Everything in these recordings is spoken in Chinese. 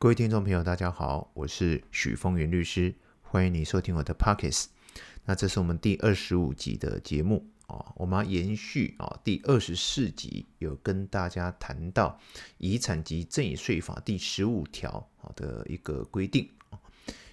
各位听众朋友，大家好，我是许峰源律师，欢迎你收听我的 Podcast。那这是我们第二十五集的节目啊，我们要延续啊第二十四集有跟大家谈到遗产及赠与税法第十五条的一个规定。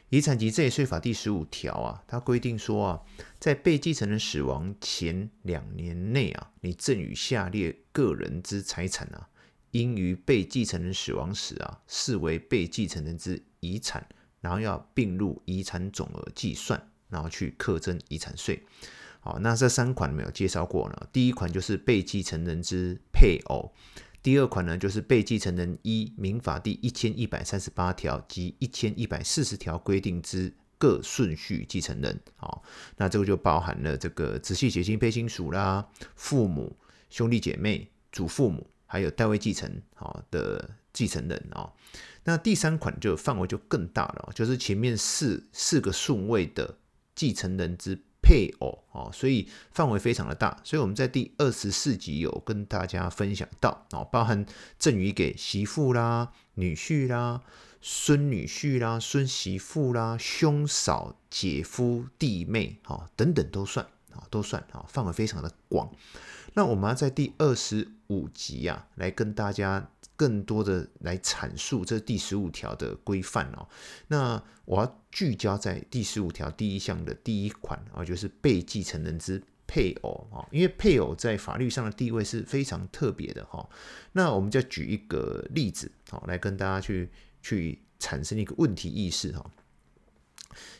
遗产及赠与税法第十五条啊，它规定说啊，在被继承人死亡前两年内啊，你赠与下列个人之财产啊，应于被继承人死亡时啊，视为被继承人之遗产，然后要并入遗产总额计算，然后去课征遗产税。好，那这三款没有介绍过呢？第一款就是被继承人之配偶。第二款呢，就是被继承人依民法第一千一百三十八条及一千一百四十条规定之各顺序继承人。好，那这个就包含了这个直系血亲卑亲属啦、父母、兄弟姐妹、祖父母，还有代位继承好的继承人啊。那第三款就范围就更大了，就是前面四四个顺位的继承人之。配偶哦，所以范围非常的大，所以我们在第二十四集有跟大家分享到哦，包含赠与给媳妇啦、女婿啦、孙女婿啦、孙媳妇啦、兄嫂、姐夫、弟妹哦等等都算啊，都算啊，范围非常的广。那我们要在第二十五集啊，来跟大家。更多的来阐述这第十五条的规范哦。那我要聚焦在第十五条第一项的第一款啊，就是被继承人之配偶啊，因为配偶在法律上的地位是非常特别的哈。那我们就举一个例子好，来跟大家去去产生一个问题意识哈。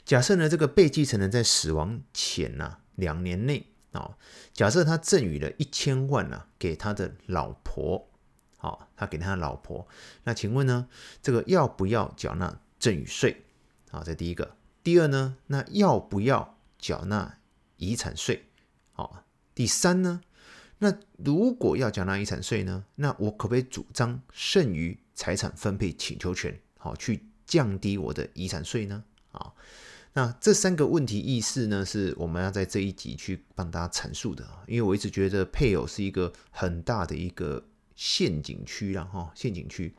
假设呢，这个被继承人在死亡前呐两年内啊，假设他赠与了一千万啊给他的老婆。好，他给他的老婆，那请问呢，这个要不要缴纳赠与税？好，这第一个。第二呢，那要不要缴纳遗产税？好，第三呢，那如果要缴纳遗产税呢，那我可不可以主张剩余财产分配请求权？好，去降低我的遗产税呢？啊，那这三个问题意识呢，是我们要在这一集去帮大家阐述的。因为我一直觉得配偶是一个很大的一个。陷阱区了哈，陷阱区。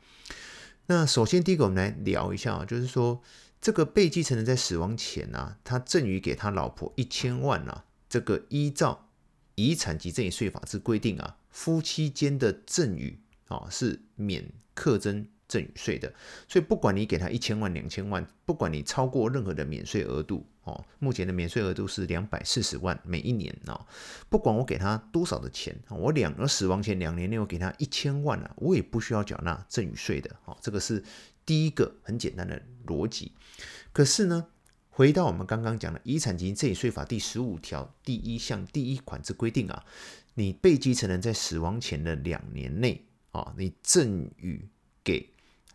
那首先第一个，我们来聊一下啊，就是说这个被继承人在死亡前啊，他赠与给他老婆一千万啊，这个依照遗产及赠与税法之规定啊，夫妻间的赠与啊是免课征。赠与税的，所以不管你给他一千万、两千万，不管你超过任何的免税额度哦，目前的免税额度是两百四十万每一年哦，不管我给他多少的钱，我两个死亡前两年内我给他一千万啊，我也不需要缴纳赠与税的哦，这个是第一个很简单的逻辑。可是呢，回到我们刚刚讲的《遗产及赠与税法》第十五条第一项第一款之规定啊，你被继承人在死亡前的两年内啊，你赠与给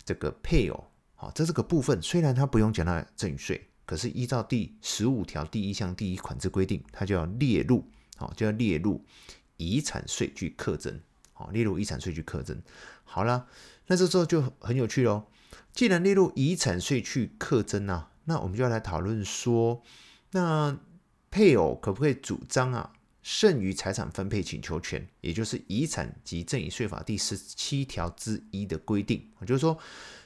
这个配偶，好，这这个部分虽然他不用缴纳赠与税，可是依照第十五条第一项第一款之规定，他就要列入，好，就要列入遗产税去课征，好，列入遗产税去课征。好了，那这时候就很有趣喽。既然列入遗产税去课征啊，那我们就要来讨论说，那配偶可不可以主张啊？剩余财产分配请求权，也就是遗产及赠与税法第十七条之一的规定，就是说，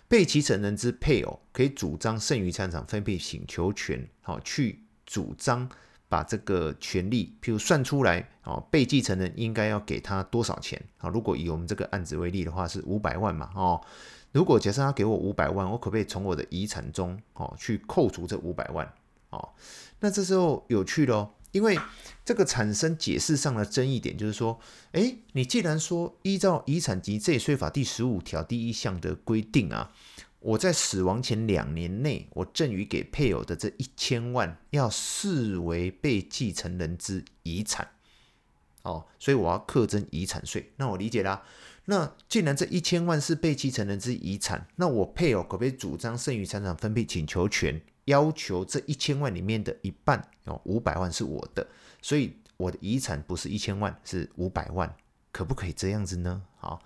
被继承人之配偶可以主张剩余财产分配请求权，好，去主张把这个权利，譬如算出来，哦，被继承人应该要给他多少钱？啊，如果以我们这个案子为例的话，是五百万嘛，哦，如果假设他给我五百万，我可不可以从我的遗产中，哦，去扣除这五百万？哦，那这时候有趣了。因为这个产生解释上的争议点，就是说，诶，你既然说依照遗产及赠税法第十五条第一项的规定啊，我在死亡前两年内，我赠与给配偶的这一千万，要视为被继承人之遗产，哦，所以我要课征遗产税。那我理解啦。那既然这一千万是被继承人之遗产，那我配偶可不可以主张剩余财产分配请求权？要求这一千万里面的一半哦，五百万是我的，所以我的遗产不是一千万，是五百万，可不可以这样子呢？好，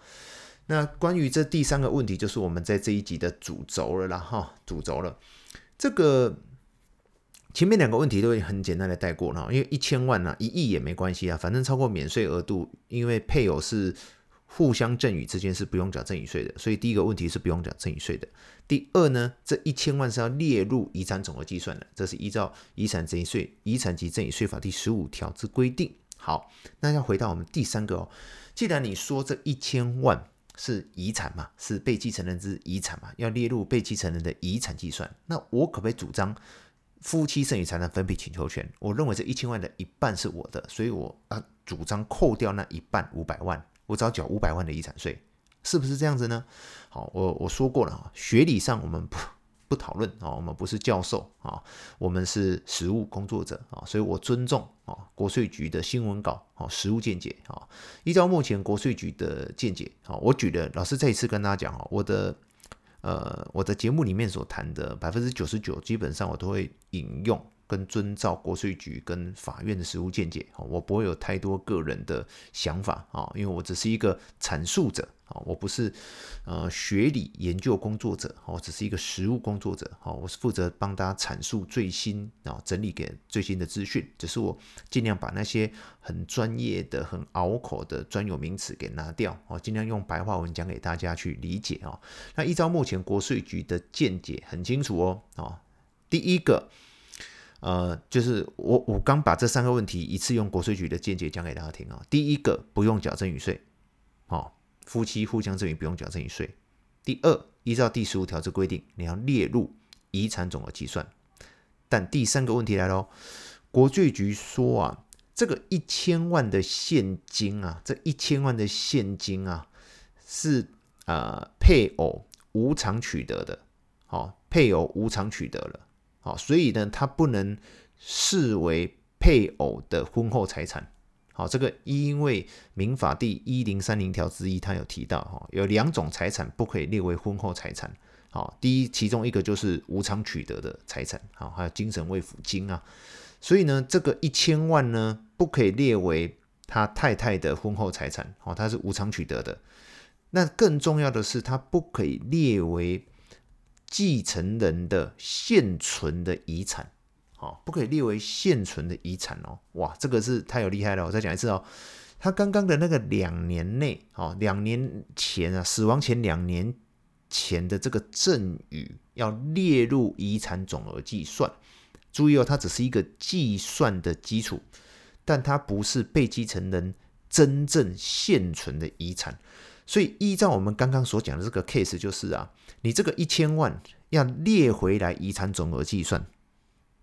那关于这第三个问题，就是我们在这一集的主轴了啦，哈，主轴了。这个前面两个问题都会很简单的带过了，因为一千万呢、啊，一亿也没关系啊，反正超过免税额度，因为配偶是互相赠与之间是不用缴赠与税的，所以第一个问题是不用缴赠与税的。第二呢，这一千万是要列入遗产总额计算的，这是依照遗产赠与税、遗产及赠与税法第十五条之规定。好，那要回到我们第三个哦，既然你说这一千万是遗产嘛，是被继承人之遗产嘛，要列入被继承人的遗产计算，那我可不可以主张夫妻剩余财产分配请求权？我认为这一千万的一半是我的，所以我啊主张扣掉那一半五百万。我只要缴五百万的遗产税，是不是这样子呢？好，我我说过了啊，学理上我们不不讨论啊，我们不是教授啊，我们是实务工作者啊，所以我尊重啊国税局的新闻稿啊，实务见解啊。依照目前国税局的见解啊，我举的老师再一次跟大家讲啊，我的呃我的节目里面所谈的百分之九十九，基本上我都会引用。跟遵照国税局跟法院的实务见解，我不会有太多个人的想法啊，因为我只是一个阐述者啊，我不是呃学理研究工作者，我只是一个实务工作者，我是负责帮大家阐述最新啊，整理给最新的资讯，只是我尽量把那些很专业的、很拗口的专有名词给拿掉，我尽量用白话文讲给大家去理解啊。那依照目前国税局的见解很清楚哦，啊，第一个。呃，就是我我刚把这三个问题一次用国税局的见解讲给大家听啊。第一个不用缴赠与税，好，夫妻互相赠与不用缴赠与税。第二，依照第十五条之规定，你要列入遗产总额计算。但第三个问题来喽，国税局说啊，这个一千万的现金啊，这一千万的现金啊，是呃配偶无偿取得的，好，配偶无偿取得了。好，所以呢，它不能视为配偶的婚后财产。好，这个因为民法第一零三零条之一，它有提到哈，有两种财产不可以列为婚后财产。好，第一，其中一个就是无偿取得的财产，好，还有精神慰抚金啊。所以呢，这个一千万呢，不可以列为他太太的婚后财产。好，它是无偿取得的。那更重要的是，他不可以列为。继承人的现存的遗产，哦，不可以列为现存的遗产哦。哇，这个是太有厉害了。我再讲一次哦，他刚刚的那个两年内，哦，两年前啊，死亡前两年前的这个赠与要列入遗产总额计算。注意哦，它只是一个计算的基础，但它不是被继承人真正现存的遗产。所以依照我们刚刚所讲的这个 case，就是啊，你这个一千万要列回来遗产总额计算，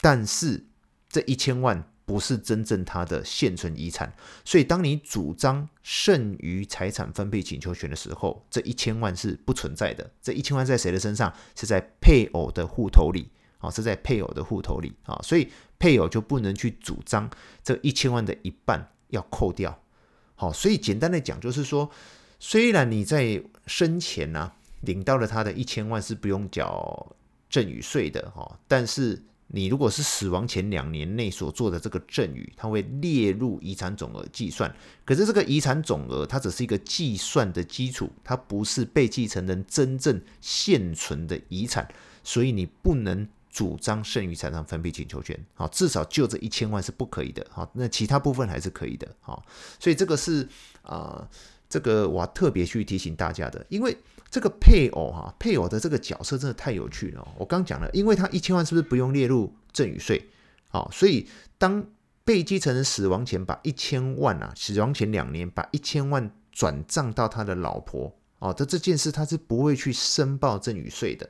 但是这一千万不是真正他的现存遗产，所以当你主张剩余财产分配请求权的时候，这一千万是不存在的。这一千万在谁的身上？是在配偶的户头里啊，是在配偶的户头里啊，所以配偶就不能去主张这一千万的一半要扣掉。好，所以简单的讲就是说。虽然你在生前呢、领到了他的一千万是不用缴赠与税的哈，但是你如果是死亡前两年内所做的这个赠与，它会列入遗产总额计算。可是这个遗产总额它只是一个计算的基础，它不是被继承人真正现存的遗产，所以你不能主张剩余财产分配请求权。好，至少就这一千万是不可以的。好，那其他部分还是可以的。好，所以这个是啊。这个我要特别去提醒大家的，因为这个配偶哈，配偶的这个角色真的太有趣了。我刚讲了，因为他一千万是不是不用列入赠与税？好，所以当被继承人死亡前把一千万啊，死亡前两年把一千万转账到他的老婆哦，这这件事他是不会去申报赠与税的。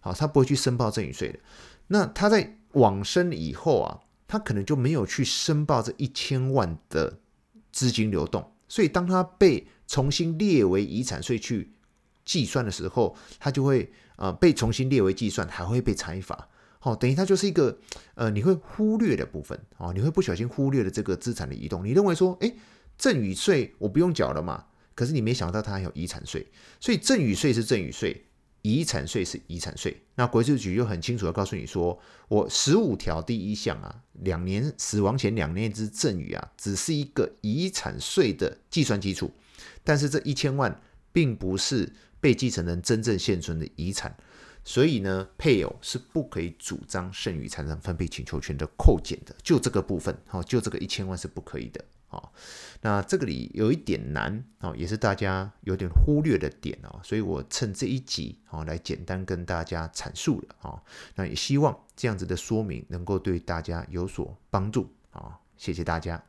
好，他不会去申报赠与税的。那他在往生以后啊，他可能就没有去申报这一千万的资金流动。所以，当他被重新列为遗产税去计算的时候，它就会呃被重新列为计算，还会被裁罚。好、等于它就是一个呃你会忽略的部分哦，你会不小心忽略了这个资产的移动。你认为说，诶，赠与税我不用缴了嘛？可是你没想到它还有遗产税，所以赠与税是赠与税。遗产税是遗产税，那国税局就很清楚的告诉你说，我十五条第一项啊，两年死亡前两年之赠与啊，只是一个遗产税的计算基础，但是这一千万并不是被继承人真正现存的遗产，所以呢，配偶是不可以主张剩余财产分配请求权的扣减的，就这个部分，好，就这个一千万是不可以的。啊。那这个里有一点难啊，也是大家有点忽略的点啊，所以我趁这一集啊来简单跟大家阐述了啊。那也希望这样子的说明能够对大家有所帮助啊，谢谢大家。